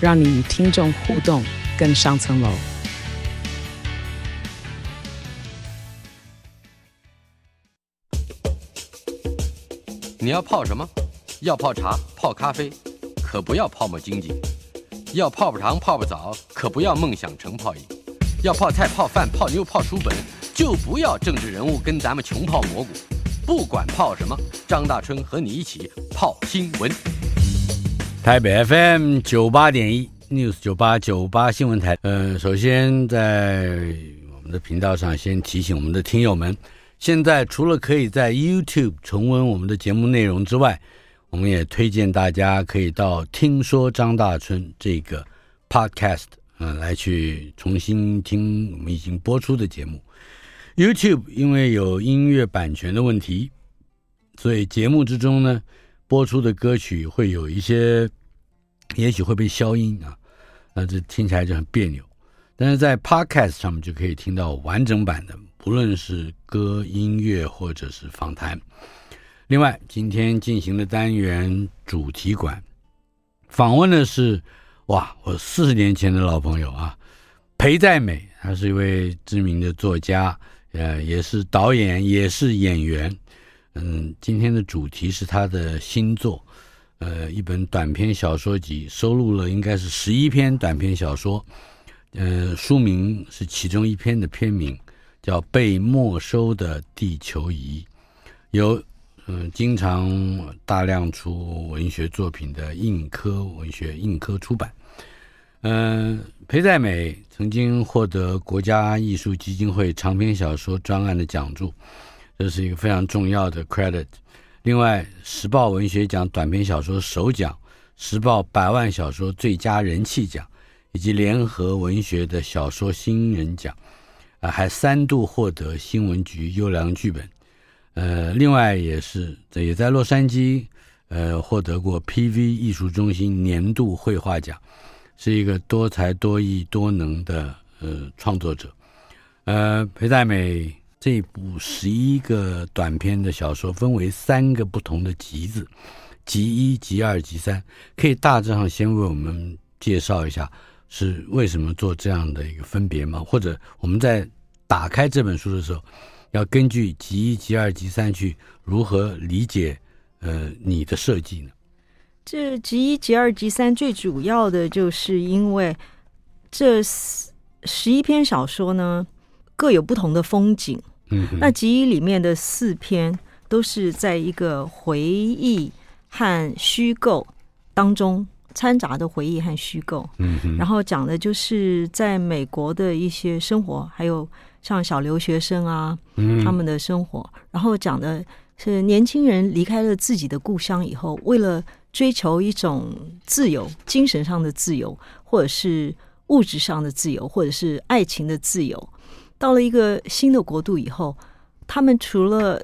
让你与听众互动更上层楼。你要泡什么？要泡茶、泡咖啡，可不要泡沫经济；要泡泡糖、泡泡澡，可不要梦想成泡影；要泡菜、泡饭、泡妞、泡书本，就不要政治人物跟咱们穷泡蘑菇。不管泡什么，张大春和你一起泡新闻。台北 FM 九八点一 News 九八九八新闻台。呃，首先在我们的频道上先提醒我们的听友们，现在除了可以在 YouTube 重温我们的节目内容之外，我们也推荐大家可以到听说张大春这个 Podcast 嗯、来去重新听我们已经播出的节目。YouTube 因为有音乐版权的问题，所以节目之中呢，播出的歌曲会有一些，也许会被消音啊，那这听起来就很别扭。但是在 Podcast 上面就可以听到完整版的，不论是歌、音乐或者是访谈。另外，今天进行的单元主题馆，访问的是哇，我四十年前的老朋友啊，裴在美，他是一位知名的作家。呃，也是导演，也是演员。嗯，今天的主题是他的新作，呃，一本短篇小说集，收录了应该是十一篇短篇小说。呃，书名是其中一篇的篇名，叫《被没收的地球仪》，由嗯、经常大量出文学作品的硬科文学硬科出版。嗯、裴在美曾经获得国家艺术基金会长篇小说专案的奖助，这是一个非常重要的 credit。另外，时报文学奖短篇小说首奖、时报百万小说最佳人气奖，以及联合文学的小说新人奖，啊，还三度获得新闻局优良剧本。呃，另外也是这也在洛杉矶，呃，获得过 PV 艺术中心年度绘画奖。是一个多才多艺多能的呃创作者，呃，裴在美这部十一个短篇的小说分为三个不同的集子，集一、集二、集三，可以大致上先为我们介绍一下是为什么做这样的一个分别吗？或者我们在打开这本书的时候，要根据集一、集二、集三去如何理解呃你的设计呢？这集一、集二、集三最主要的就是因为这十一篇小说呢，各有不同的风景。嗯，那集一里面的四篇都是在一个回忆和虚构当中掺杂的回忆和虚构。嗯，然后讲的就是在美国的一些生活，还有像小留学生啊，他们的生活。然后讲的是年轻人离开了自己的故乡以后，为了追求一种自由，精神上的自由，或者是物质上的自由，或者是爱情的自由。到了一个新的国度以后，他们除了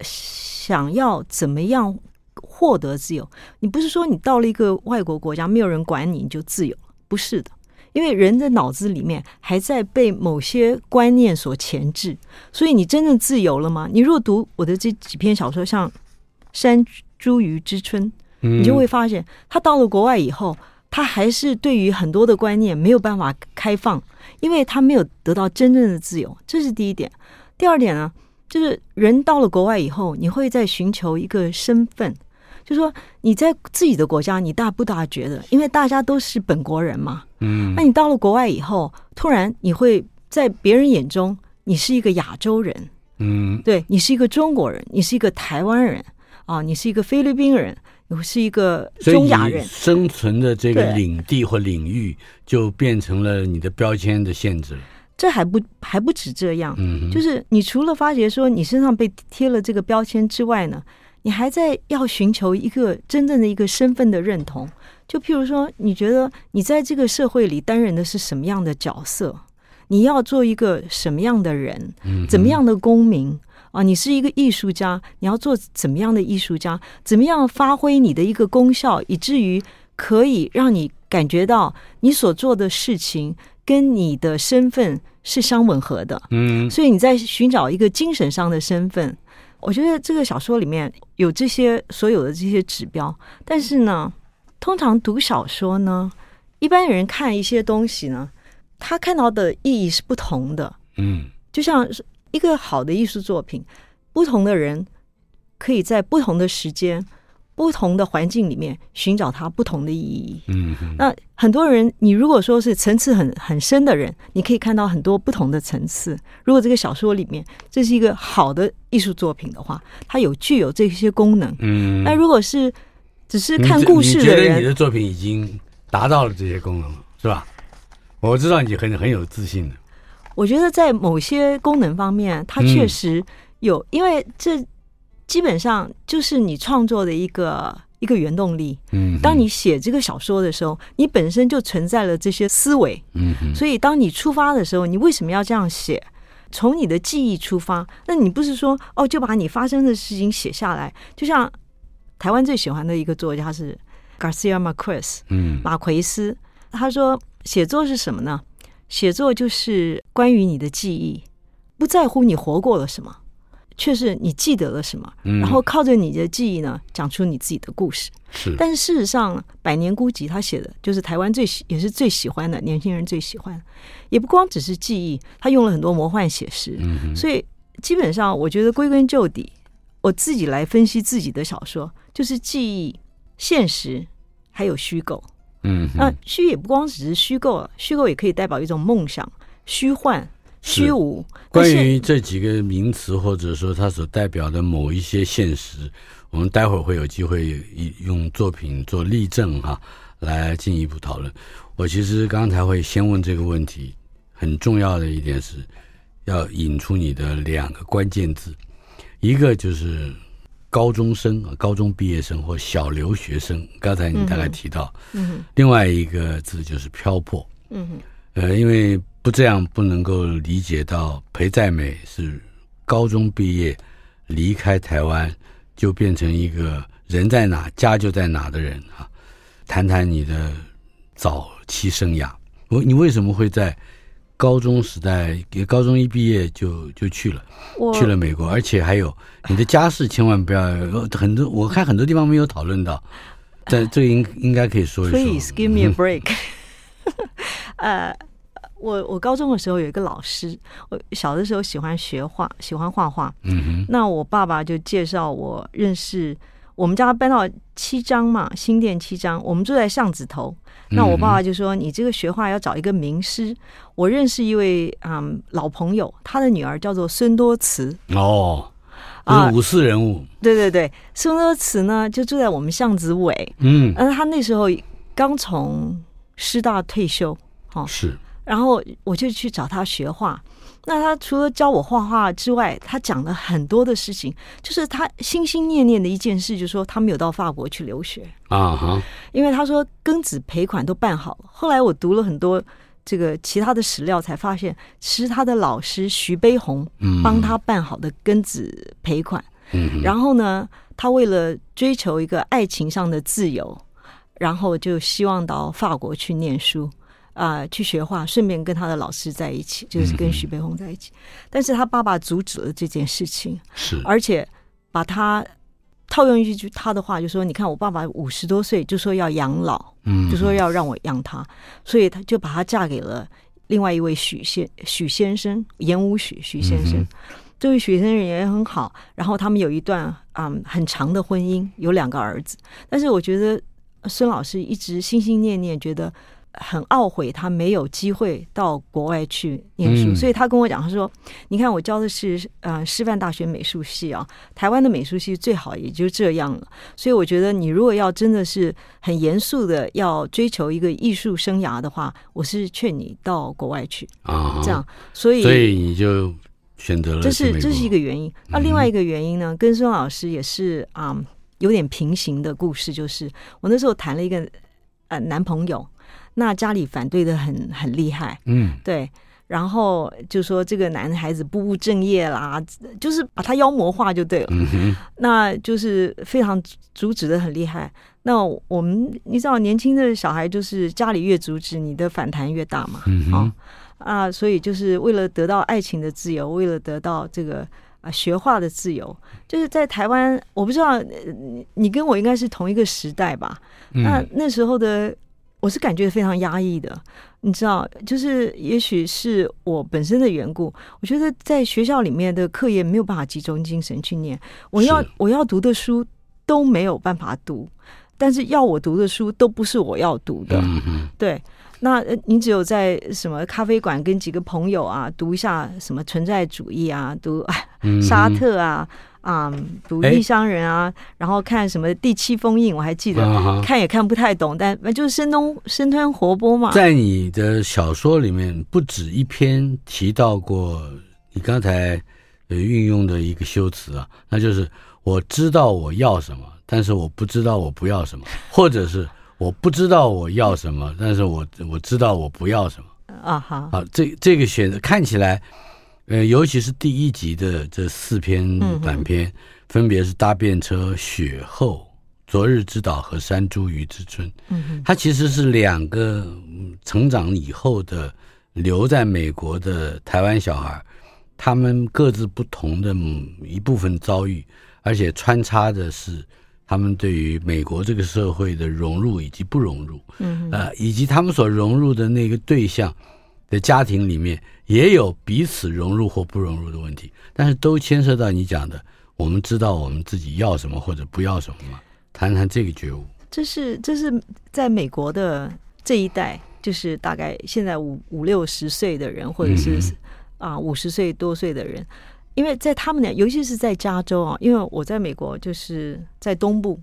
想要怎么样获得自由，你不是说你到了一个外国国家，没有人管你，你就自由了，不是的。因为人的脑子里面还在被某些观念所钳制，所以你真正自由了吗？你若读我的这几篇小说，像《山茱萸之春》。你就会发现，他到了国外以后，他还是对于很多的观念没有办法开放，因为他没有得到真正的自由。这是第一点。第二点呢，就是人到了国外以后，你会在寻求一个身份，就是说你在自己的国家，你大不大觉得？因为大家都是本国人嘛。嗯。那你到了国外以后，突然你会在别人眼中，你是一个亚洲人。嗯。对，你是一个中国人，你是一个台湾人啊，你是一个菲律宾人。我是一个中亚人，生存的这个领地或领域就变成了你的标签的限制了。这还不还不止这样，嗯，就是你除了发觉说你身上被贴了这个标签之外呢，你还在要寻求一个真正的一个身份的认同。就譬如说，你觉得你在这个社会里担任的是什么样的角色？你要做一个什么样的人？怎么样的公民啊？你是一个艺术家，你要做怎么样的艺术家？怎么样发挥你的一个功效，以至于可以让你感觉到你所做的事情跟你的身份是相吻合的？嗯，所以你在寻找一个精神上的身份。我觉得这个小说里面有这些所有的这些指标，但是呢，通常读小说呢，一般人看一些东西呢，他看到的意义是不同的。嗯，就像是一个好的艺术作品，不同的人可以在不同的时间、不同的环境里面寻找它不同的意义。嗯，那很多人，你如果说是层次很很深的人，你可以看到很多不同的层次。如果这个小说里面这是一个好的艺术作品的话，它有具有这些功能。嗯，那如果是只是看故事的人，你觉得你的作品已经达到了这些功能了，是吧？我知道你很很有自信的。我觉得在某些功能方面，它确实有，嗯、因为这基本上就是你创作的一个一个原动力。嗯，当你写这个小说的时候，你本身就存在了这些思维。嗯，所以当你出发的时候，你为什么要这样写？从你的记忆出发，那你不是说哦，就把你发生的事情写下来，就像。台湾最喜欢的一个作家是 Garcia Marquez，嗯，马奎斯。他说，写作是什么呢？写作就是关于你的记忆，不在乎你活过了什么，却是你记得了什么。然后靠着你的记忆呢，讲出你自己的故事。是。但是事实上，《百年孤寂》他写的就是台湾最喜也是最喜欢的年轻人最喜欢，也不光只是记忆，他用了很多魔幻写实。嗯。所以基本上，我觉得归根究底。我自己来分析自己的小说，就是记忆、现实还有虚构。嗯，那虚也不光只是虚构了，虚构也可以代表一种梦想、虚幻、虚无。关于这几个名词，或者说它所代表的某一些现实，我们待会儿会有机会用作品做例证哈，来进一步讨论。我其实刚才会先问这个问题，很重要的一点是要引出你的两个关键字。一个就是高中生啊，高中毕业生或小留学生。刚才你大概提到，嗯，嗯，另外一个字就是漂泊，嗯哼，呃，因为不这样不能够理解到裴在美是高中毕业离开台湾，就变成一个人在哪家就在哪的人啊。谈谈你的早期生涯，我你为什么会在？高中时代，高中一毕业就就去了，去了美国，而且还有你的家世，千万不要很多。我看很多地方没有讨论到，在这应应该可以说一说。Please give me a break。呃，我我高中的时候有一个老师，我小的时候喜欢学画，喜欢画画。嗯哼。那我爸爸就介绍我认识，我们家搬到七张嘛，新店七张，我们住在巷子头。那我爸爸就说：“你这个学画要找一个名师。嗯”我认识一位嗯老朋友，他的女儿叫做孙多慈哦，啊，五四人物。对对对，孙多慈呢就住在我们巷子尾。嗯，而他那时候刚从师大退休，哦，是。然后我就去找他学画。那他除了教我画画之外，他讲了很多的事情，就是他心心念念的一件事，就是说他没有到法国去留学啊哈，因为他说庚子赔款都办好了。后来我读了很多这个其他的史料，才发现其实他的老师徐悲鸿帮他办好的庚子赔款。嗯，然后呢，他为了追求一个爱情上的自由，然后就希望到法国去念书。啊、呃，去学画，顺便跟他的老师在一起，就是跟徐悲鸿在一起。嗯、但是他爸爸阻止了这件事情，是而且把他套用一句他的话，就说：“你看，我爸爸五十多岁就说要养老，嗯，就说要让我养他，所以他就把他嫁给了另外一位许先许先生，严武许许先生。嗯、这位许先生也很好，然后他们有一段啊、嗯、很长的婚姻，有两个儿子。但是我觉得孙老师一直心心念念，觉得。很懊悔，他没有机会到国外去念书，嗯、所以他跟我讲，他说：“你看，我教的是呃师范大学美术系啊，台湾的美术系最好也就这样了。所以我觉得，你如果要真的是很严肃的要追求一个艺术生涯的话，我是劝你到国外去啊。这样，所以所以你就选择了这是这是一个原因。那另外一个原因呢，嗯、跟孙老师也是啊、嗯，有点平行的故事，就是我那时候谈了一个呃男朋友，那家里反对的很很厉害，嗯，对。然后就说这个男孩子不务正业啦，就是把他妖魔化就对了。那就是非常阻止的很厉害。那我们你知道，年轻的小孩就是家里越阻止，你的反弹越大嘛。嗯哼，啊，所以就是为了得到爱情的自由，为了得到这个啊学画的自由，就是在台湾，我不知道你跟我应该是同一个时代吧？嗯、那那时候的。我是感觉非常压抑的，你知道，就是也许是我本身的缘故，我觉得在学校里面的课业没有办法集中精神去念，我要我要读的书都没有办法读，但是要我读的书都不是我要读的，嗯、对，那你只有在什么咖啡馆跟几个朋友啊读一下什么存在主义啊，读沙特啊。嗯啊，读异乡人啊，然后看什么《第七封印》，我还记得，看也看不太懂，但就是生动生吞活剥嘛。在你的小说里面，不止一篇提到过你刚才呃运用的一个修辞啊，那就是我知道我要什么，但是我不知道我不要什么，或者是我不知道我要什么，但是我我知道我不要什么啊好啊，这这个选择看起来。呃，尤其是第一集的这四篇短篇，嗯、分别是《搭便车》《雪后》《昨日之岛》和《山茱萸之春》。嗯，它其实是两个成长以后的留在美国的台湾小孩，他们各自不同的一部分遭遇，而且穿插的是他们对于美国这个社会的融入以及不融入。嗯，呃，以及他们所融入的那个对象的家庭里面。也有彼此融入或不融入的问题，但是都牵涉到你讲的，我们知道我们自己要什么或者不要什么吗？谈谈这个觉悟。这是这是在美国的这一代，就是大概现在五五六十岁的人，或者是、嗯、啊五十岁多岁的人，因为在他们俩，尤其是在加州啊，因为我在美国就是在东部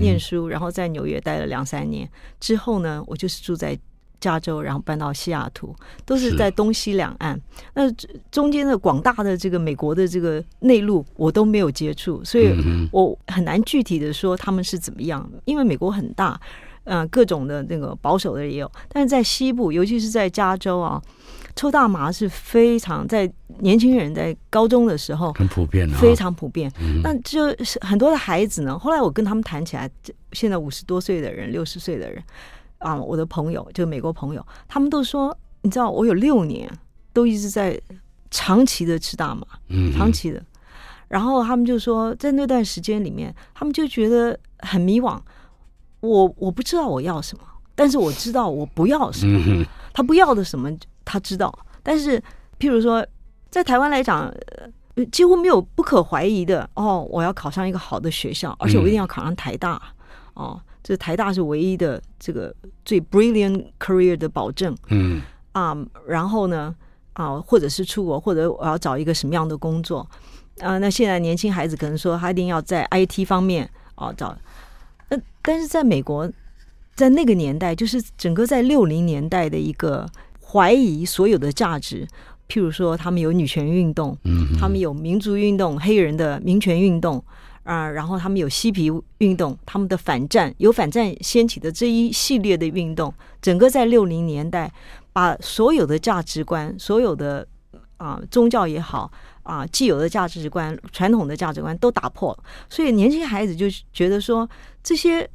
念书，嗯、然后在纽约待了两三年之后呢，我就是住在。加州，然后搬到西雅图，都是在东西两岸。那中间的广大的这个美国的这个内陆，我都没有接触，所以我很难具体的说他们是怎么样的。因为美国很大，呃，各种的那个保守的也有。但是在西部，尤其是在加州啊，抽大麻是非常在年轻人在高中的时候很普遍的，非常普遍。那就是很多的孩子呢，后来我跟他们谈起来，现在五十多岁的人，六十岁的人。啊，我的朋友就美国朋友，他们都说，你知道，我有六年都一直在长期的吃大麻，嗯，长期的。然后他们就说，在那段时间里面，他们就觉得很迷惘。我我不知道我要什么，但是我知道我不要什么。他不要的什么，他知道。但是，譬如说，在台湾来讲，几乎没有不可怀疑的哦，我要考上一个好的学校，而且我一定要考上台大，哦。这台大是唯一的这个最 brilliant career 的保证，嗯啊，um, 然后呢啊，或者是出国，或者我要找一个什么样的工作啊？那现在年轻孩子可能说他一定要在 IT 方面啊找，那但是在美国，在那个年代，就是整个在六零年代的一个怀疑所有的价值，譬如说他们有女权运动，嗯，他们有民族运动，黑人的民权运动。啊，然后他们有嬉皮运动，他们的反战有反战掀起的这一系列的运动，整个在六零年代把所有的价值观，所有的啊宗教也好啊既有的价值观、传统的价值观都打破了，所以年轻孩子就觉得说，这些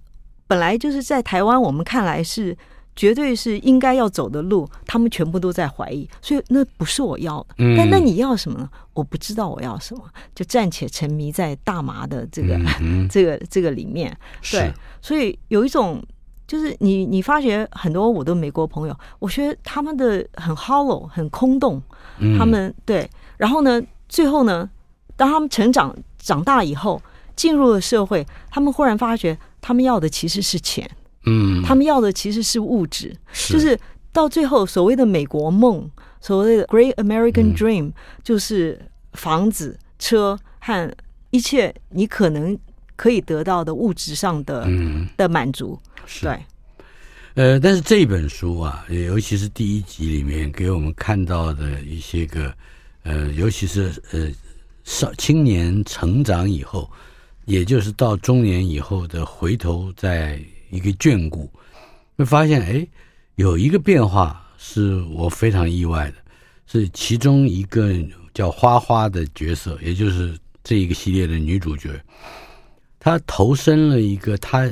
本来就是在台湾我们看来是。绝对是应该要走的路，他们全部都在怀疑，所以那不是我要的。嗯、但那你要什么呢？我不知道我要什么，就暂且沉迷在大麻的这个、嗯、这个这个里面。对，是所以有一种就是你你发觉很多我的美国朋友，我觉得他们的很 hollow，很空洞。嗯、他们对，然后呢，最后呢，当他们成长长大以后，进入了社会，他们忽然发觉，他们要的其实是钱。嗯，他们要的其实是物质，是。就是到最后所谓的美国梦，所谓的 Great American Dream，、嗯、就是房子、车和一切你可能可以得到的物质上的、嗯、的满足。对，呃，但是这本书啊，尤其是第一集里面给我们看到的一些个呃，尤其是呃少青年成长以后，也就是到中年以后的回头，在一个眷顾，会发现哎，有一个变化是我非常意外的，是其中一个叫花花的角色，也就是这一个系列的女主角，她投身了一个她。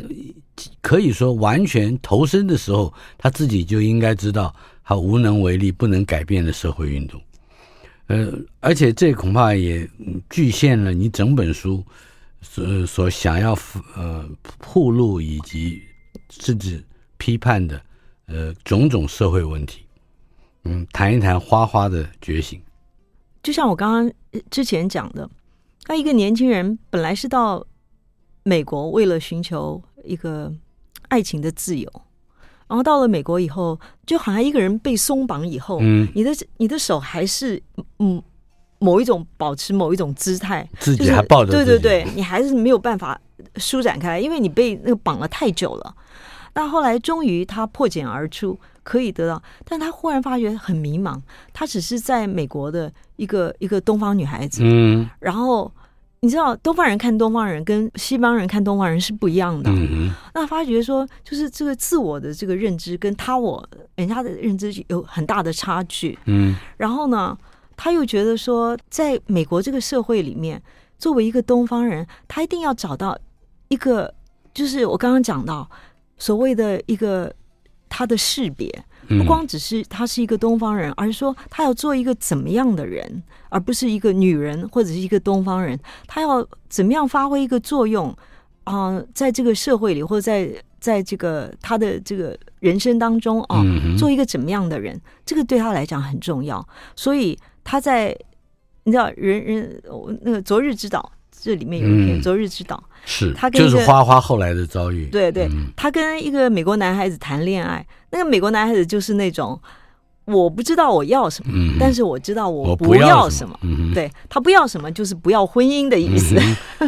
可以说，完全投身的时候，他自己就应该知道他无能为力、不能改变的社会运动。呃，而且这恐怕也局限了你整本书所所想要呃铺路以及甚至批判的呃种种社会问题。嗯，谈一谈花花的觉醒。就像我刚刚之前讲的，那一个年轻人本来是到美国为了寻求。一个爱情的自由，然后到了美国以后，就好像一个人被松绑以后，嗯，你的你的手还是嗯某一种保持某一种姿态，自己还抱着，对对对，你还是没有办法舒展开来，因为你被那个绑了太久了。那后来终于他破茧而出，可以得到，但他忽然发觉很迷茫，他只是在美国的一个一个东方女孩子，嗯，然后。你知道东方人看东方人跟西方人看东方人是不一样的。嗯，那发觉说，就是这个自我的这个认知跟他我人家的认知有很大的差距。嗯，然后呢，他又觉得说，在美国这个社会里面，作为一个东方人，他一定要找到一个，就是我刚刚讲到所谓的一个他的识别。不光只是他是一个东方人，而是说他要做一个怎么样的人，而不是一个女人或者是一个东方人。他要怎么样发挥一个作用啊、呃？在这个社会里，或者在在这个他的这个人生当中啊，做一个怎么样的人，这个对他来讲很重要。所以他在你知道，人人那个昨日之岛。这里面有一篇《昨日之岛》，是他跟就是花花后来的遭遇。对对，他跟一个美国男孩子谈恋爱，那个美国男孩子就是那种我不知道我要什么，但是我知道我不要什么。对，他不要什么，就是不要婚姻的意思。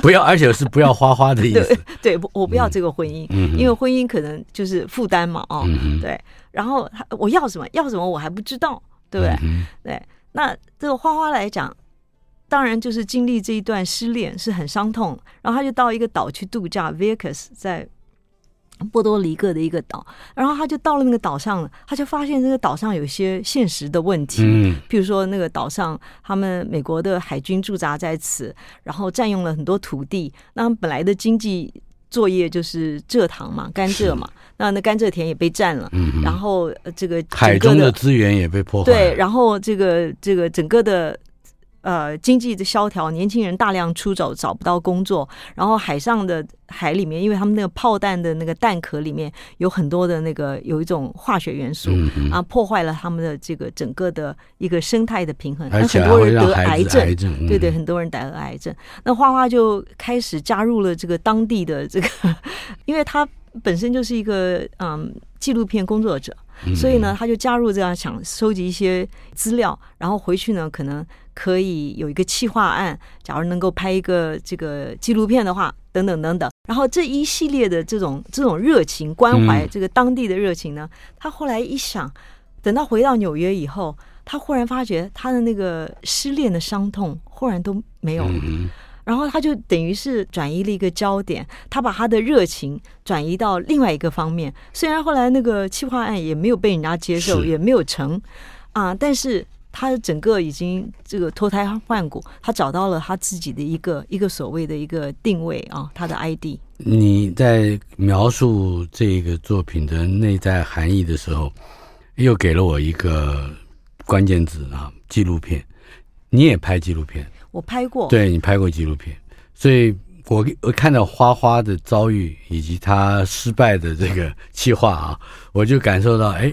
不要，而且是不要花花的意思。对，我不要这个婚姻，因为婚姻可能就是负担嘛。哦，对。然后他我要什么？要什么？我还不知道，对不对？对。那这个花花来讲。当然，就是经历这一段失恋是很伤痛，然后他就到一个岛去度假，Vieques 在波多黎各的一个岛，然后他就到了那个岛上，他就发现这个岛上有些现实的问题，嗯，譬如说那个岛上他们美国的海军驻扎在此，然后占用了很多土地，那本来的经济作业就是蔗糖嘛，甘蔗嘛，那那甘蔗田也被占了，嗯，然后这个海中的资源也被破坏，对，然后这个这个整个的。呃，经济的萧条，年轻人大量出走，找不到工作。然后海上的海里面，因为他们那个炮弹的那个弹壳里面有很多的那个有一种化学元素，嗯、啊，破坏了他们的这个整个的一个生态的平衡，而且很多人得癌症，癌症嗯、对对，很多人得了癌症。那花花就开始加入了这个当地的这个，因为他本身就是一个嗯纪录片工作者，所以呢，他就加入这样想收集一些资料，然后回去呢，可能。可以有一个企划案，假如能够拍一个这个纪录片的话，等等等等。然后这一系列的这种这种热情关怀，这个当地的热情呢，嗯、他后来一想，等到回到纽约以后，他忽然发觉他的那个失恋的伤痛忽然都没有了。嗯、然后他就等于是转移了一个焦点，他把他的热情转移到另外一个方面。虽然后来那个企划案也没有被人家接受，也没有成啊，但是。他整个已经这个脱胎换骨，他找到了他自己的一个一个所谓的一个定位啊，他的 ID。你在描述这个作品的内在含义的时候，又给了我一个关键字啊，纪录片。你也拍纪录片？我拍过。对，你拍过纪录片，所以我我看到花花的遭遇以及他失败的这个计划啊，我就感受到，哎，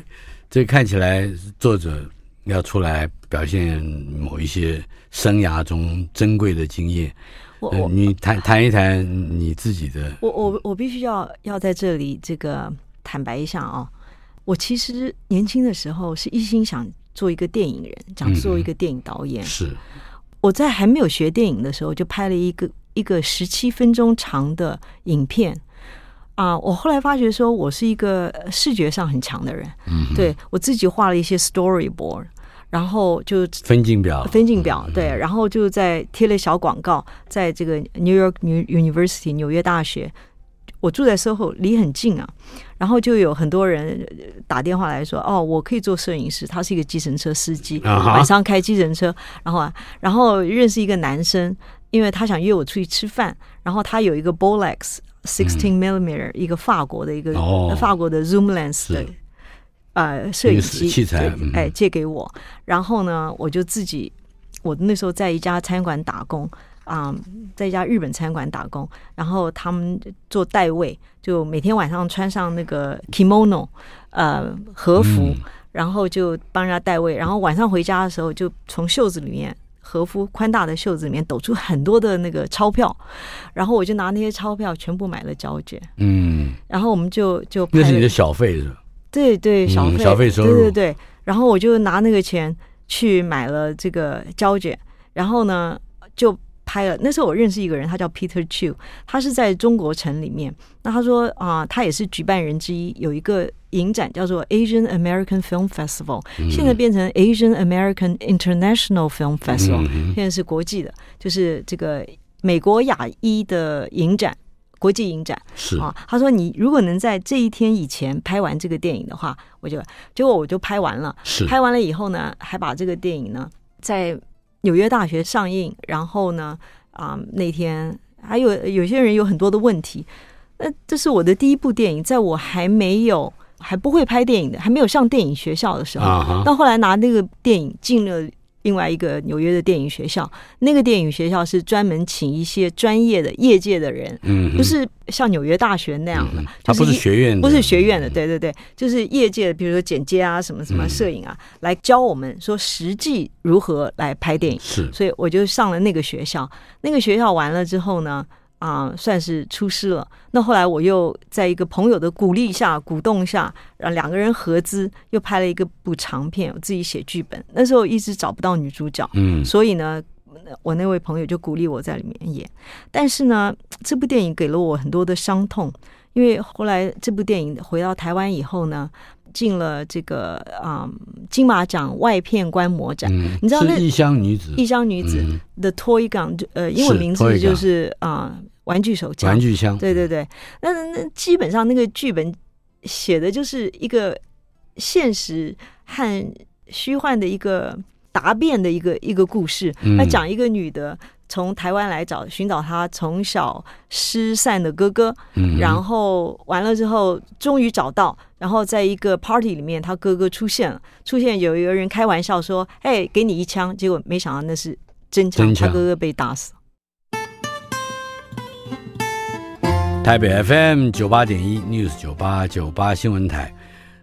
这看起来作者。要出来表现某一些生涯中珍贵的经验，我你谈谈一谈你自己的。我我我必须要要在这里这个坦白一下啊、哦，我其实年轻的时候是一心想做一个电影人，想做一个电影导演。嗯、是我在还没有学电影的时候就拍了一个一个十七分钟长的影片。啊！我后来发觉说，我是一个视觉上很强的人。嗯，对我自己画了一些 storyboard，然后就分镜表，分镜表，对，然后就在贴了小广告，在这个 New York University 纽约大学，我住在 SOHO，离很近啊。然后就有很多人打电话来说：“哦，我可以做摄影师。”他是一个计程车司机，晚上开计程车。然后啊，然后认识一个男生，因为他想约我出去吃饭。然后他有一个 Bolex sixteen millimeter，一个法国的一个法国的 zoom lens 的。呃，摄影机器材，哎，借给我。然后呢，我就自己，我那时候在一家餐馆打工啊、呃，在一家日本餐馆打工。然后他们做代位，就每天晚上穿上那个 kimono，呃，和服，嗯、然后就帮人家代位。然后晚上回家的时候，就从袖子里面和服宽大的袖子里面抖出很多的那个钞票，然后我就拿那些钞票全部买了胶卷。嗯，然后我们就就那是你的小费是吧？对对，小费、嗯、小费收入，对对对。然后我就拿那个钱去买了这个胶卷，然后呢就拍了。那时候我认识一个人，他叫 Peter Chu，他是在中国城里面。那他说啊、呃，他也是举办人之一，有一个影展叫做 Asian American Film Festival，、嗯、现在变成 Asian American International Film Festival，、嗯、现在是国际的，就是这个美国亚裔的影展。国际影展是啊，他说，你如果能在这一天以前拍完这个电影的话，我就结果我就拍完了。是拍完了以后呢，还把这个电影呢在纽约大学上映。然后呢，啊、嗯，那天还有有些人有很多的问题。那这是我的第一部电影，在我还没有还不会拍电影的，还没有上电影学校的时候。啊，到后来拿那个电影进了。另外一个纽约的电影学校，那个电影学校是专门请一些专业的业界的人，嗯，不是像纽约大学那样的，它不是学院，不是学院的，对对对，就是业界的，比如说剪接啊，什么什么摄影啊，来教我们说实际如何来拍电影。是，所以我就上了那个学校。那个学校完了之后呢，啊、呃，算是出师了。那后来我又在一个朋友的鼓励下、鼓动下，然后两个人合资又拍了一个部长片，我自己写剧本。那时候一直找不到女主角，嗯，所以呢，我那位朋友就鼓励我在里面演。但是呢，这部电影给了我很多的伤痛，因为后来这部电影回到台湾以后呢，进了这个啊、嗯、金马奖外片观摩展，嗯、你知道那异乡女子，异乡女子、的、The Toy Gun，呃，英文名字就是啊。玩具手枪，玩具枪，对对对，那那基本上那个剧本写的就是一个现实和虚幻的一个答辩的一个一个故事。那讲一个女的从台湾来找寻找她从小失散的哥哥，嗯，然后完了之后终于找到，然后在一个 party 里面，他哥哥出现了，出现有一个人开玩笑说：“哎，给你一枪。”结果没想到那是真枪，他哥哥被打死。台北 FM 九八点一 News 九八九八新闻台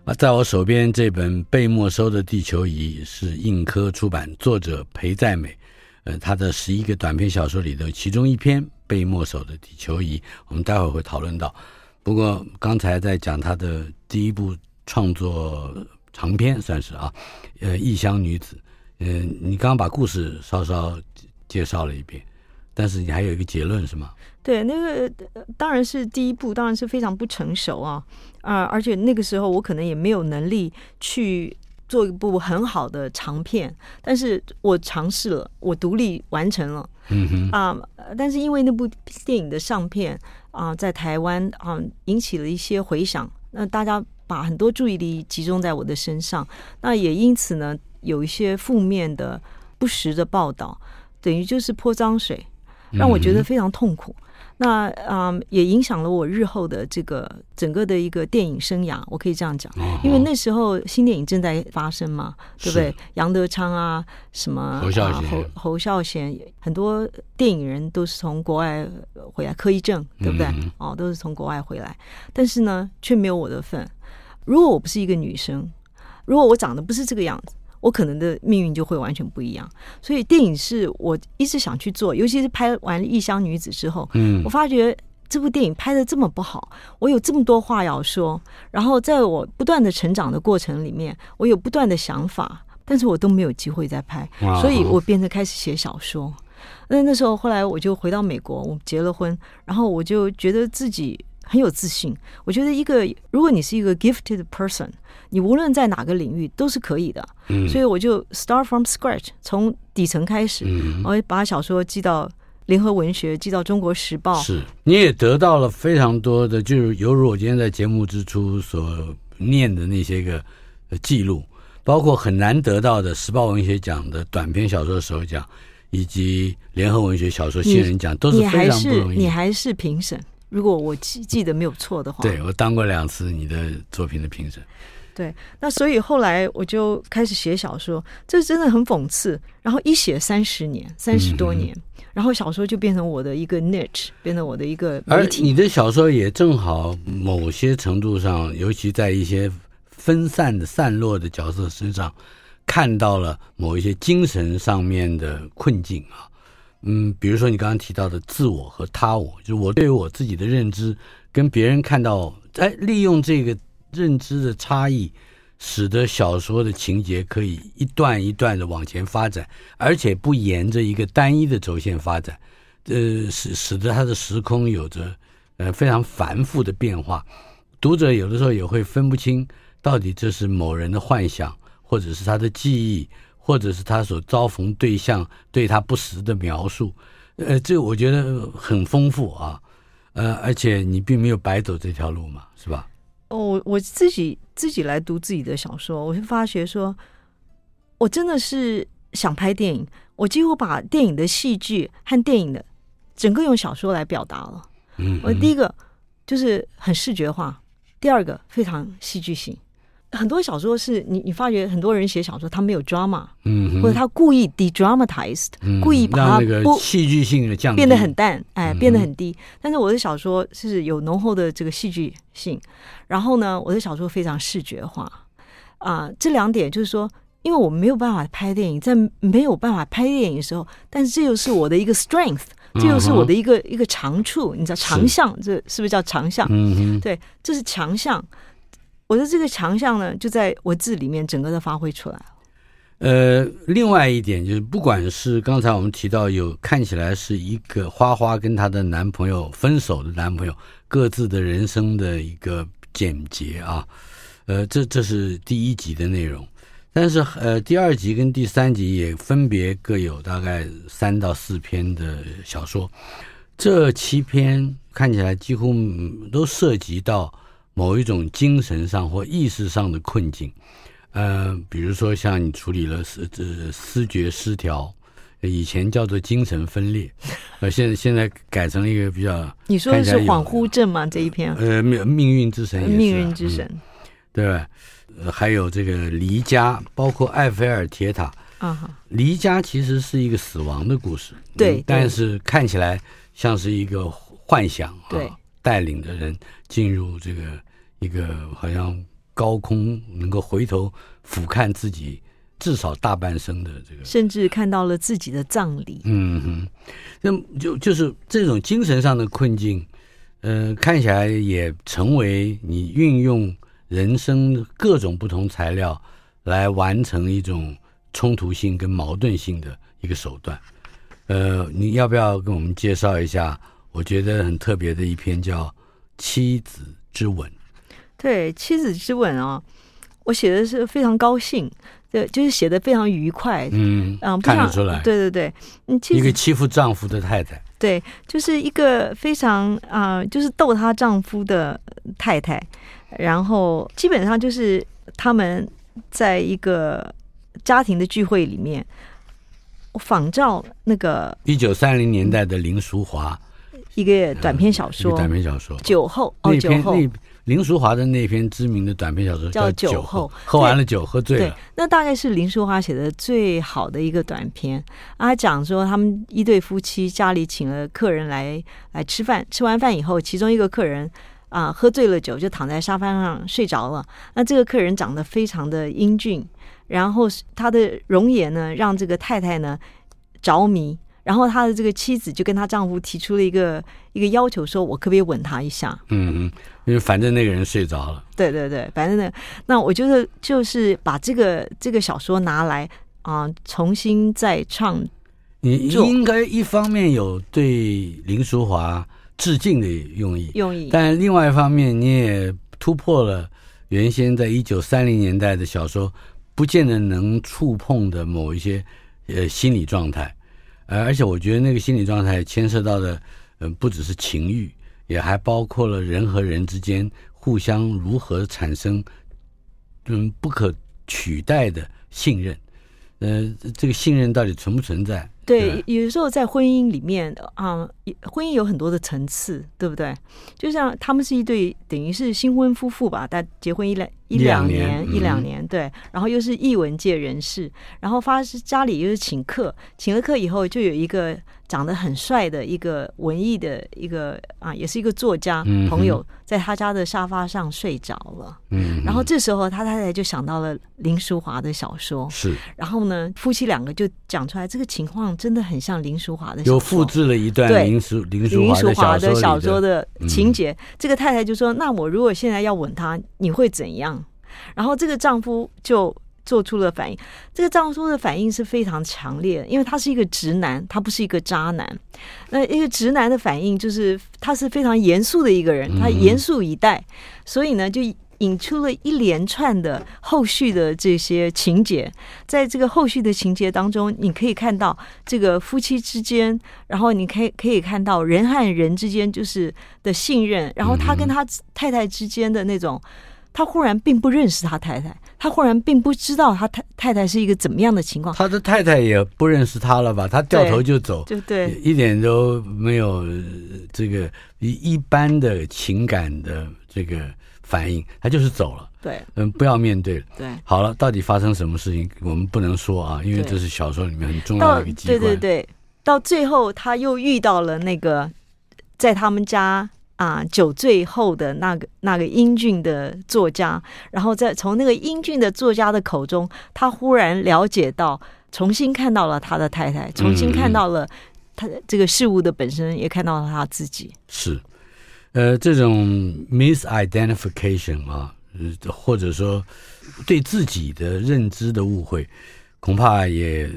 啊，在我手边这本被没收的地球仪是印科出版，作者裴在美，呃，他的十一个短篇小说里的其中一篇被没收的地球仪，我们待会儿会讨论到。不过刚才在讲他的第一部创作长篇，算是啊，呃，异乡女子，嗯、呃，你刚刚把故事稍稍介绍了一遍。但是你还有一个结论是吗？对，那个当然是第一部，当然是非常不成熟啊啊！而且那个时候我可能也没有能力去做一部很好的长片，但是我尝试了，我独立完成了，嗯哼啊！但是因为那部电影的上片啊，在台湾啊引起了一些回响，那大家把很多注意力集中在我的身上，那也因此呢，有一些负面的不实的报道，等于就是泼脏水。让我觉得非常痛苦，那啊、嗯、也影响了我日后的这个整个的一个电影生涯，我可以这样讲，因为那时候新电影正在发生嘛，对不对？杨德昌啊，什么侯孝贤、侯侯孝贤，很多电影人都是从国外回来，柯一正，对不对？哦，都是从国外回来，但是呢，却没有我的份。如果我不是一个女生，如果我长得不是这个样子。我可能的命运就会完全不一样，所以电影是我一直想去做，尤其是拍完《异乡女子》之后，嗯，我发觉这部电影拍的这么不好，我有这么多话要说，然后在我不断的成长的过程里面，我有不断的想法，但是我都没有机会再拍，所以我变成开始写小说。那那时候后来我就回到美国，我结了婚，然后我就觉得自己很有自信。我觉得一个，如果你是一个 gifted person，你无论在哪个领域都是可以的。嗯，所以我就 start from scratch，从底层开始，嗯，我把小说寄到联合文学，寄到中国时报。是，你也得到了非常多的，就是犹如我今天在节目之初所念的那些个记录，包括很难得到的时报文学奖的短篇小说的首奖。以及联合文学小说新人奖都是非常不容易。你还是评审，如果我记记得没有错的话。对，我当过两次你的作品的评审。对，那所以后来我就开始写小说，这真的很讽刺。然后一写三十年，三十多年，嗯，然后小说就变成我的一个 niche，变成我的一个媒体。而你的小说也正好某些程度上，尤其在一些分散的、散落的角色身上。看到了某一些精神上面的困境啊，嗯，比如说你刚刚提到的自我和他我，就是我对于我自己的认知跟别人看到，哎，利用这个认知的差异，使得小说的情节可以一段一段的往前发展，而且不沿着一个单一的轴线发展，呃，使使得它的时空有着呃非常繁复的变化，读者有的时候也会分不清到底这是某人的幻想。或者是他的记忆，或者是他所遭逢对象对他不实的描述，呃，这我觉得很丰富啊，呃，而且你并没有白走这条路嘛，是吧？哦，我自己自己来读自己的小说，我就发觉说，我真的是想拍电影，我几乎把电影的戏剧和电影的整个用小说来表达了。嗯，我第一个就是很视觉化，第二个非常戏剧性。很多小说是你，你发觉很多人写小说，他没有 drama，嗯，或者他故意 de-dramatized，嗯，故意把它不戏剧性的降低，变得很淡，哎，变得很低。嗯。但是我的小说是有浓厚的这个戏剧性，然后呢，我的小说非常视觉化啊，呃，这两点就是说，因为我没有办法拍电影，在没有办法拍电影的时候，但是这又是我的一个 strength，这又是我的一个一个长处，你知道长项，这是不是叫长项？嗯，对，这是强项。我的这个强项呢，就在文字里面整个的发挥出来了。呃，另外一点就是，不管是刚才我们提到有看起来是一个花花跟她的男朋友分手的男朋友各自的人生的一个简洁啊，呃，这这是第一集的内容。但是呃，第二集跟第三集也分别各有大概三到四篇的小说，这七篇看起来几乎都涉及到。某一种精神上或意识上的困境，呃，比如说像你处理了思这思觉失调，以前叫做精神分裂，呃，现在现在改成了一个比较，你说的是恍惚症吗？这一篇，呃，命命运之神命运之神，嗯、对吧？还有这个离家，包括埃菲尔铁塔，啊，离家其实是一个死亡的故事，对，嗯、但是看起来像是一个幻想，对。啊带领的人进入这个一个好像高空，能够回头俯瞰自己至少大半生的这个，甚至看到了自己的葬礼。嗯哼，那就就是这种精神上的困境，呃，看起来也成为你运用人生各种不同材料来完成一种冲突性跟矛盾性的一个手段。呃，你要不要跟我们介绍一下？我觉得很特别的一篇叫《妻子之吻》。对，《妻子之吻》啊，我写的是非常高兴，对，就是写的非常愉快。嗯嗯，看得出来。对对对，嗯，一个欺负丈夫的太太。对，就是一个非常啊、呃，就是逗她丈夫的太太。然后基本上就是他们在一个家庭的聚会里面，仿照那个一九三零年代的林淑华。一个短篇小说，嗯、短篇小说《酒后》哦，那篇酒后那林淑华的那篇知名的短篇小说叫《酒后》，喝完了酒喝醉了。对，那大概是林淑华写的最好的一个短篇。啊，他讲说他们一对夫妻家里请了客人来来吃饭，吃完饭以后，其中一个客人啊、呃、喝醉了酒，就躺在沙发上睡着了。那这个客人长得非常的英俊，然后他的容颜呢，让这个太太呢着迷。然后他的这个妻子就跟她丈夫提出了一个一个要求，说：“我可不可以吻他一下？”嗯嗯，因为反正那个人睡着了。对对对，反正那，那我觉得就是把这个这个小说拿来啊、呃，重新再唱。你应该一方面有对林淑华致敬的用意。用意。但另外一方面，你也突破了原先在一九三零年代的小说不见得能触碰的某一些呃心理状态。呃，而且我觉得那个心理状态牵涉到的，嗯、呃，不只是情欲，也还包括了人和人之间互相如何产生，嗯，不可取代的信任。呃，这个信任到底存不存在？对，有时候在婚姻里面啊，婚姻有很多的层次，对不对？就像他们是一对，等于是新婚夫妇吧，但结婚一两一两年，一两年，对。然后又是艺文界人士，然后发是家里又是请客，请了客以后就有一个长得很帅的一个文艺的一个啊，也是一个作家朋友，在他家的沙发上睡着了。嗯，然后这时候他太太就想到了林淑华的小说，是。然后呢，夫妻两个就讲出来这个情况。真的很像林淑华的小说，有复制了一段林淑林淑华的小说的情节。这个太太就说：“那我如果现在要吻他，你会怎样？”然后这个丈夫就做出了反应。这个丈夫的反应是非常强烈的，因为他是一个直男，他不是一个渣男。那一个直男的反应就是他是非常严肃的一个人，他严肃以待，所以呢就。引出了一连串的后续的这些情节，在这个后续的情节当中，你可以看到这个夫妻之间，然后你可以可以看到人和人之间就是的信任，然后他跟他太太之间的那种，他忽然并不认识他太太，他忽然并不知道他太太太是一个怎么样的情况，他的太太也不认识他了吧？他掉头就走，就对，一点都没有这个一一般的情感的这个。反应，他就是走了。对，嗯，不要面对了。对，好了，到底发生什么事情，我们不能说啊，因为这是小说里面很重要的一个机关。对对对，到最后他又遇到了那个在他们家啊酒醉后的那个那个英俊的作家，然后再从那个英俊的作家的口中，他忽然了解到，重新看到了他的太太，重新看到了他这个事物的本身，也看到了他自己。是。呃，这种 misidentification 啊，或者说对自己的认知的误会，恐怕也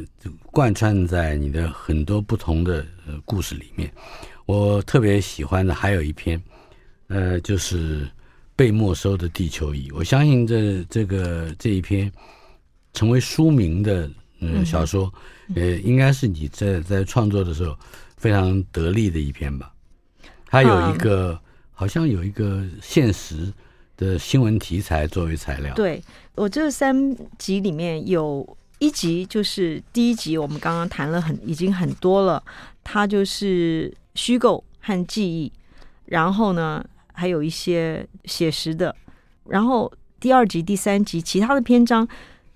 贯穿在你的很多不同的故事里面。我特别喜欢的还有一篇，呃，就是被没收的地球仪。我相信这这个这一篇成为书名的呃小说，呃，应该是你在在创作的时候非常得力的一篇吧。它有一个。好像有一个现实的新闻题材作为材料。对，我这三集里面有一集，就是第一集，我们刚刚谈了很已经很多了，它就是虚构和记忆，然后呢还有一些写实的，然后第二集、第三集其他的篇章，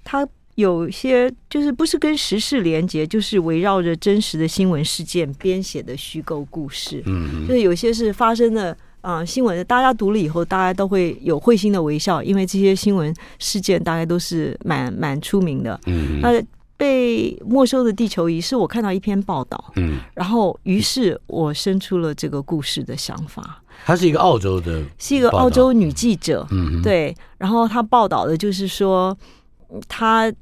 它有些就是不是跟时事连接，就是围绕着真实的新闻事件编写的虚构故事。嗯，就是有些是发生的。啊、呃，新闻大家读了以后，大家都会有会心的微笑，因为这些新闻事件大概都是蛮蛮出名的。嗯，那被没收的地球仪是我看到一篇报道，嗯，然后于是我生出了这个故事的想法。她是一个澳洲的，是一个澳洲女记者，嗯，对。然后她报道的就是说，她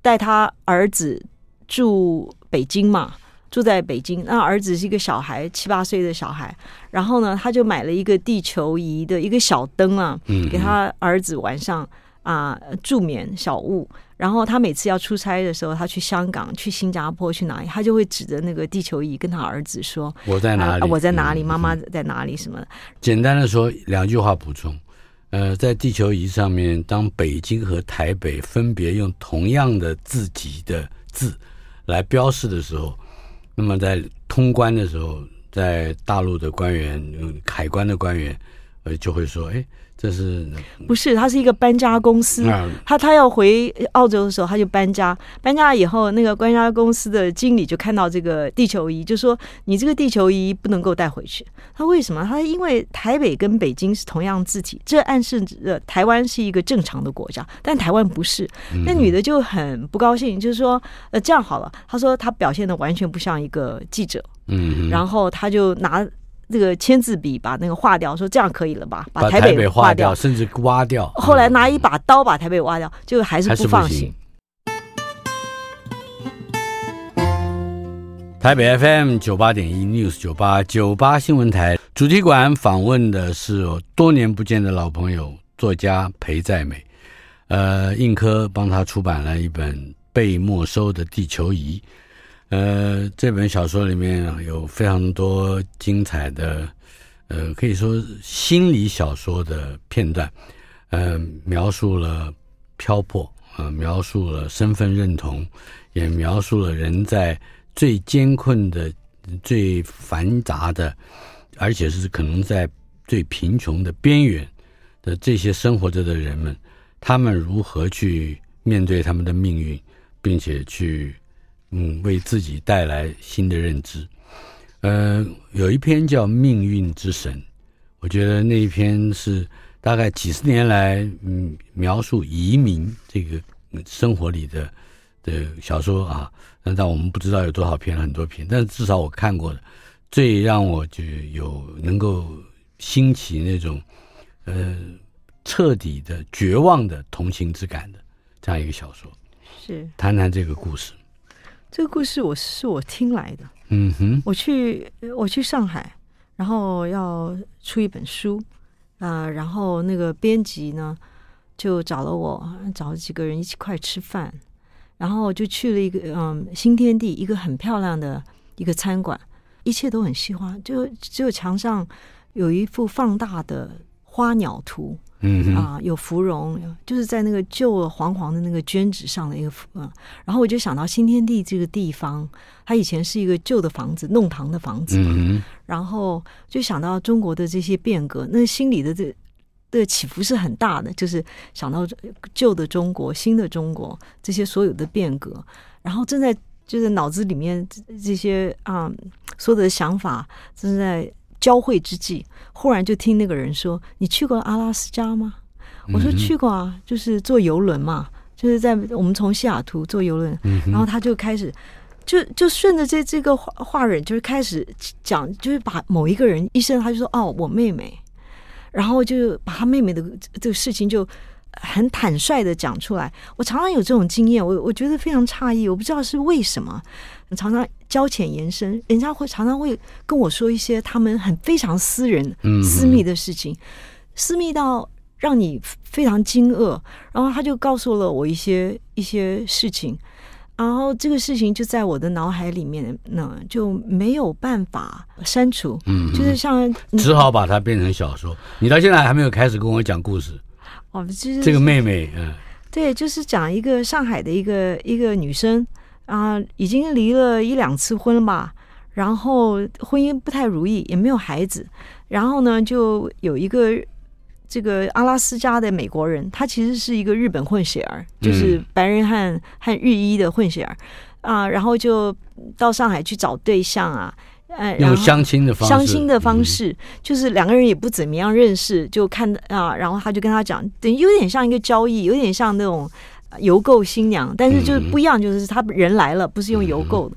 带她儿子住北京嘛。住在北京，那儿子是一个小孩，七八岁的小孩。然后呢，他就买了一个地球仪的一个小灯啊，给他儿子晚上啊助眠小物。然后他每次要出差的时候，他去香港、去新加坡、去哪里，他就会指着那个地球仪跟他儿子说：“我在哪里？啊、我在哪里？妈妈在哪里？什么的。”简单的说，两句话补充。呃，在地球仪上面，当北京和台北分别用同样的字级的字来标示的时候。那么在通关的时候，在大陆的官员、海关的官员，呃，就会说：“哎。”这是不是？他是一个搬家公司。他他要回澳洲的时候，他就搬家。搬家以后，那个搬家公司的经理就看到这个地球仪，就说：“你这个地球仪不能够带回去。”他为什么？他因为台北跟北京是同样字体，这暗示着台湾是一个正常的国家，但台湾不是。那女的就很不高兴，就是说：“呃，这样好了。”他说：“他表现的完全不像一个记者。”嗯，然后他就拿。这个签字笔把那个划掉，说这样可以了吧？把台北划掉，甚至挖掉。后来拿一把刀把台北挖掉，就还是不放心。台北 FM 九八点一 News 九八九八新闻台主题馆访问的是我多年不见的老朋友作家裴在美，呃，印科帮他出版了一本《被没收的地球仪》，呃，这本小说里面有非常多精彩的，呃，可以说心理小说的片段，呃，描述了漂泊，呃，描述了身份认同，也描述了人在最艰困的、最繁杂的。而且是可能在最贫穷的边缘的这些生活着的人们，他们如何去面对他们的命运，并且去嗯为自己带来新的认知。呃，有一篇叫《命运之神》，我觉得那一篇是大概几十年来嗯描述移民这个生活里的的小说啊。那但我们不知道有多少篇，很多篇，但是至少我看过的。最让我就有能够兴起那种呃彻底的绝望的同情之感的这样一个小说，是谈谈这个故事。这个故事我是我听来的，嗯哼，我去我去上海，然后要出一本书啊、呃，然后那个编辑呢就找了我，找了几个人一起快吃饭，然后就去了一个嗯新天地，一个很漂亮的一个餐馆。一切都很细化，就只有墙上有一幅放大的花鸟图，嗯啊、呃，有芙蓉，就是在那个旧黄黄的那个绢纸上的一个符。然后我就想到新天地这个地方，它以前是一个旧的房子，弄堂的房子，嗯，然后就想到中国的这些变革，那心里的这的起伏是很大的，就是想到旧的中国、新的中国这些所有的变革，然后正在。就是脑子里面这些啊、嗯，所有的想法正在交汇之际，忽然就听那个人说：“你去过阿拉斯加吗？”我说：“去过啊，就是坐游轮嘛，就是在我们从西雅图坐游轮。”然后他就开始就就顺着这这个话话人，就是开始讲，就是把某一个人一生，他就说：“哦，我妹妹。”然后就把他妹妹的这个事情就。很坦率的讲出来，我常常有这种经验，我我觉得非常诧异，我不知道是为什么，常常交浅言深，人家会常常会跟我说一些他们很非常私人、私密的事情，私密到让你非常惊愕。然后他就告诉了我一些一些事情，然后这个事情就在我的脑海里面，呢就没有办法删除，嗯，就是像只好把它变成小说。你到现在还没有开始跟我讲故事。哦，就是这个妹妹，嗯，对，就是讲一个上海的一个一个女生啊、呃，已经离了一两次婚了吧，然后婚姻不太如意，也没有孩子，然后呢，就有一个这个阿拉斯加的美国人，他其实是一个日本混血儿，就是白人和和日裔的混血儿啊、呃，然后就到上海去找对象啊。呃，用相亲的方式，相亲的方式，就是两个人也不怎么样认识，就看啊，然后他就跟他讲，等于有点像一个交易，有点像那种邮购新娘，但是就是不一样，就是他人来了，不是用邮购的。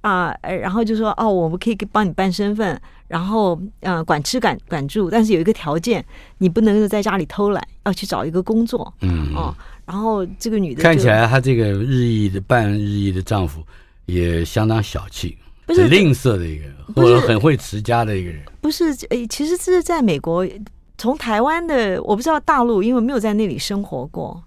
啊，然后就说哦，我们可以帮你办身份，然后呃，管吃管管住，但是有一个条件，你不能在家里偷懒，要去找一个工作，嗯。哦，然后这个女的看起来，她这个日裔的半日裔的丈夫也相当小气。很吝啬的一个人，或者很会持家的一个人。不是，诶，其实这是在美国，从台湾的我不知道大陆，因为没有在那里生活过。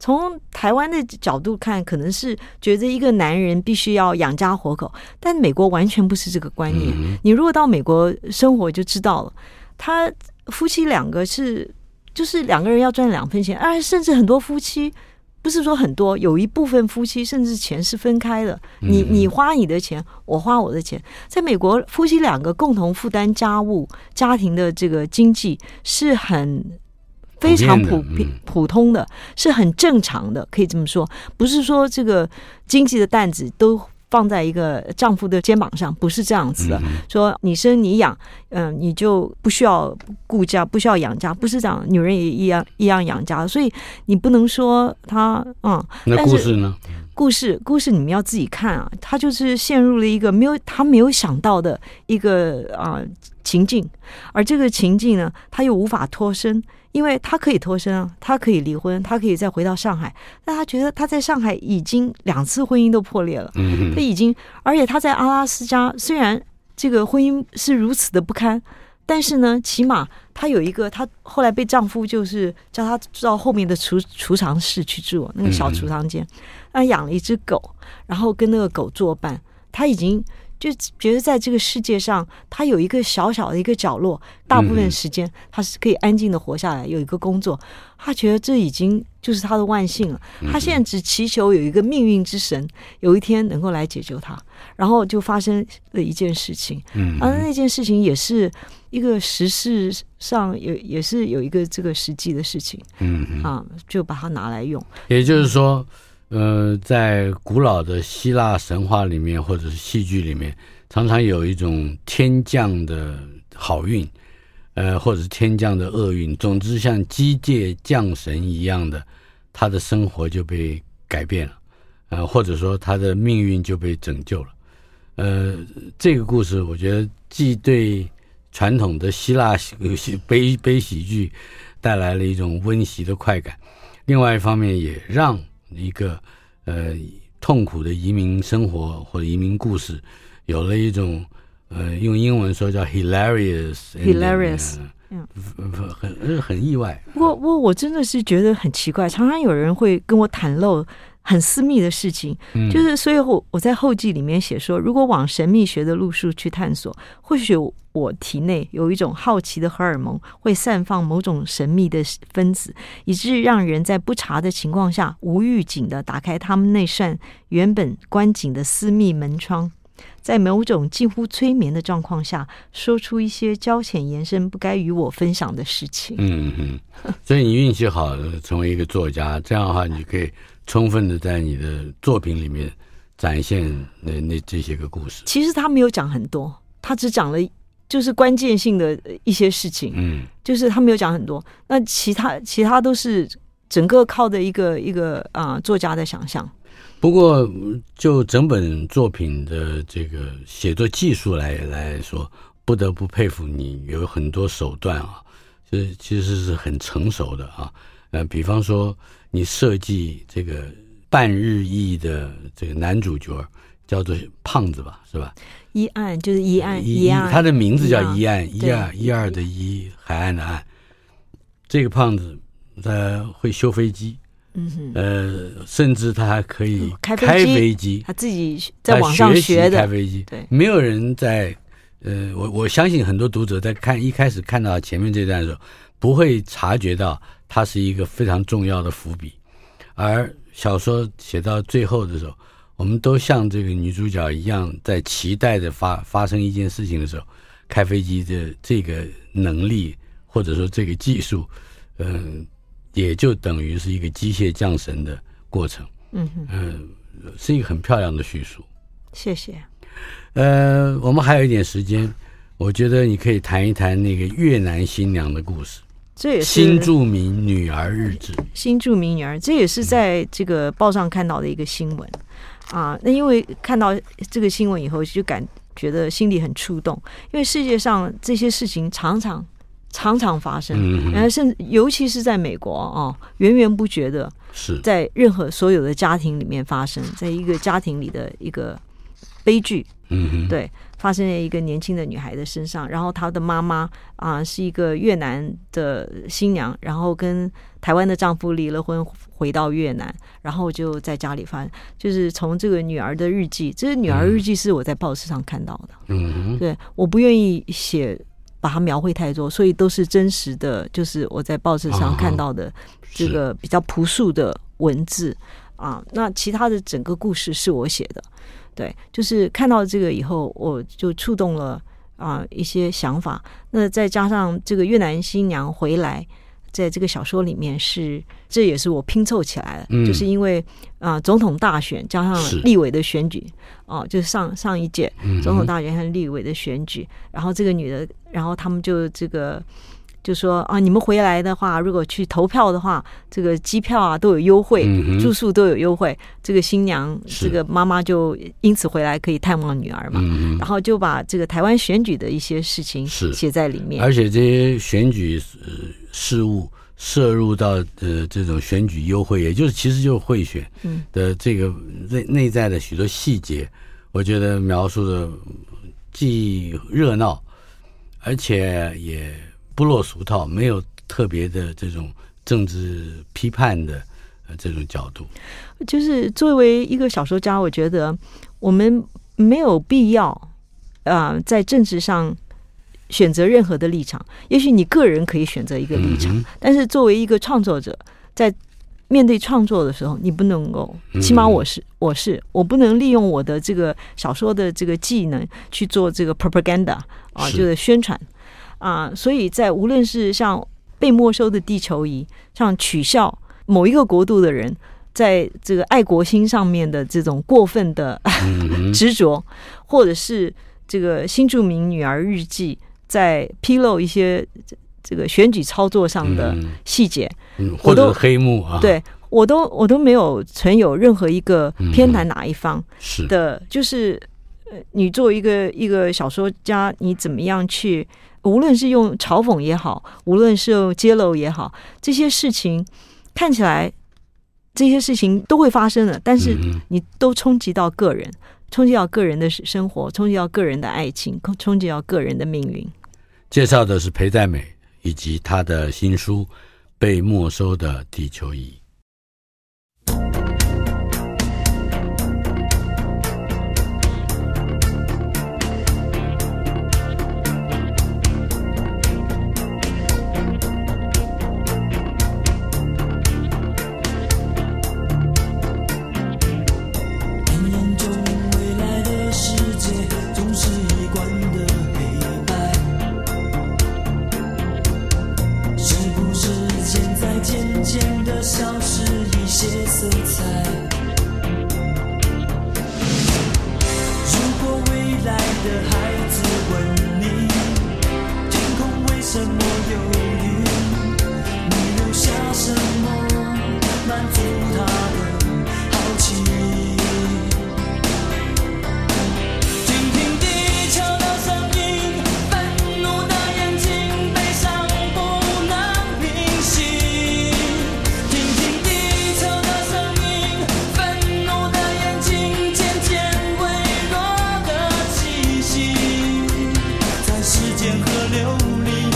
从台湾的角度看，可能是觉得一个男人必须要养家活口，但美国完全不是这个观念。嗯、你如果到美国生活，就知道了，他夫妻两个是就是两个人要赚两份钱，而甚至很多夫妻。不是说很多，有一部分夫妻甚至钱是分开的，你你花你的钱，我花我的钱。在美国，夫妻两个共同负担家务、家庭的这个经济是很非常普遍、普通的，是很正常的，可以这么说。不是说这个经济的担子都。放在一个丈夫的肩膀上，不是这样子的。说你生你养，嗯，你就不需要顾家，不需要养家，不是这样。女人也一样一样养家，所以你不能说她，嗯。那故事呢？故事故事你们要自己看啊。他就是陷入了一个没有他没有想到的一个啊情境，而这个情境呢，他又无法脱身。因为他可以脱身啊，他可以离婚，他可以再回到上海，但他觉得他在上海已经两次婚姻都破裂了，他已经，而且他在阿拉斯加虽然这个婚姻是如此的不堪，但是呢，起码她有一个，她后来被丈夫就是叫她到后面的储储藏室去住，那个小储藏间，她养了一只狗，然后跟那个狗作伴，她已经。就觉得在这个世界上，他有一个小小的一个角落，大部分时间他是可以安静的活下来，有一个工作，他觉得这已经就是他的万幸了。他现在只祈求有一个命运之神有一天能够来解救他，然后就发生了一件事情。嗯，而那件事情也是一个时事上有也是有一个这个实际的事情。嗯啊，就把它拿来用。也就是说。呃，在古老的希腊神话里面，或者是戏剧里面，常常有一种天降的好运，呃，或者是天降的厄运。总之，像机械降神一样的，他的生活就被改变了，呃，或者说他的命运就被拯救了。呃，这个故事，我觉得既对传统的希腊喜悲悲喜剧带来了一种温习的快感，另外一方面也让。一个呃痛苦的移民生活或者移民故事，有了一种呃用英文说叫 hilarious，hilarious，嗯，很很意外。不过不过我真的是觉得很奇怪，常常有人会跟我袒露。很私密的事情，就是所以我我在后记里面写说，如果往神秘学的路数去探索，或许我体内有一种好奇的荷尔蒙会散放某种神秘的分子，以致让人在不查的情况下无预警的打开他们那扇原本关紧的私密门窗，在某种近乎催眠的状况下，说出一些交浅言深不该与我分享的事情。嗯嗯，所以你运气好，成为一个作家，这样的话你可以。充分的在你的作品里面展现那那这些个故事。其实他没有讲很多，他只讲了就是关键性的一些事情。嗯，就是他没有讲很多，那其他其他都是整个靠的一个一个啊、呃、作家的想象。不过就整本作品的这个写作技术来来说，不得不佩服你有很多手段啊，就是其实是很成熟的啊。呃，比方说。你设计这个半日裔的这个男主角叫做胖子吧，是吧？一岸就是一岸一岸，他的名字叫一岸。一二一二的一海岸的岸。这个胖子他会修飞机，嗯哼，呃，甚至他还可以开飞机，他自己在网上学的。开飞机。对，没有人在呃，我我相信很多读者在看一开始看到前面这段的时候，不会察觉到。它是一个非常重要的伏笔，而小说写到最后的时候，我们都像这个女主角一样，在期待着发发生一件事情的时候，开飞机的这个能力或者说这个技术，嗯，也就等于是一个机械降神的过程。嗯嗯，是一个很漂亮的叙述。谢谢。呃，我们还有一点时间，我觉得你可以谈一谈那个越南新娘的故事。这也是新著名女儿日子。新著名女儿，这也是在这个报上看到的一个新闻啊。那因为看到这个新闻以后，就感觉得心里很触动。因为世界上这些事情常常常常发生，然后甚至尤其是在美国啊，源源不绝的是在任何所有的家庭里面发生，在一个家庭里的一个悲剧。嗯，对。发生在一个年轻的女孩的身上，然后她的妈妈啊是一个越南的新娘，然后跟台湾的丈夫离了婚，回到越南，然后就在家里发，就是从这个女儿的日记，这个女儿日记是我在报纸上看到的，嗯，对，我不愿意写把它描绘太多，所以都是真实的，就是我在报纸上看到的这个比较朴素的文字。啊，那其他的整个故事是我写的。对，就是看到这个以后，我就触动了啊、呃、一些想法。那再加上这个越南新娘回来，在这个小说里面是，这也是我拼凑起来的，嗯、就是因为啊、呃、总统大选加上立委的选举，哦、呃，就是上上一届总统大选和立委的选举，嗯、然后这个女的，然后他们就这个。就说啊，你们回来的话，如果去投票的话，这个机票啊都有优惠，嗯、住宿都有优惠。这个新娘，这个妈妈就因此回来可以探望女儿嘛。嗯、然后就把这个台湾选举的一些事情写在里面，而且这些选举事务摄入到呃这种选举优惠，也就是其实就是贿选的这个内内在的许多细节，我觉得描述的既热闹。而且也不落俗套，没有特别的这种政治批判的呃这种角度。就是作为一个小说家，我觉得我们没有必要啊、呃，在政治上选择任何的立场。也许你个人可以选择一个立场，嗯、但是作为一个创作者，在面对创作的时候，你不能够，起码我是，我是，我不能利用我的这个小说的这个技能去做这个 propaganda 啊，就是宣传啊。所以在无论是像被没收的地球仪，像取笑某一个国度的人，在这个爱国心上面的这种过分的执着，或者是这个新著名女儿日记在披露一些。这个选举操作上的细节，嗯，或者黑幕啊，对我都我都没有存有任何一个偏袒哪一方的，嗯、是就是呃，你作为一个一个小说家，你怎么样去，无论是用嘲讽也好，无论是用揭露也好，这些事情看起来这些事情都会发生的，但是你都冲击到个人，冲击到个人的生活，冲击到个人的爱情，冲击到个人的命运。介绍的是裴在美。以及他的新书《被没收的地球仪》。间和琉璃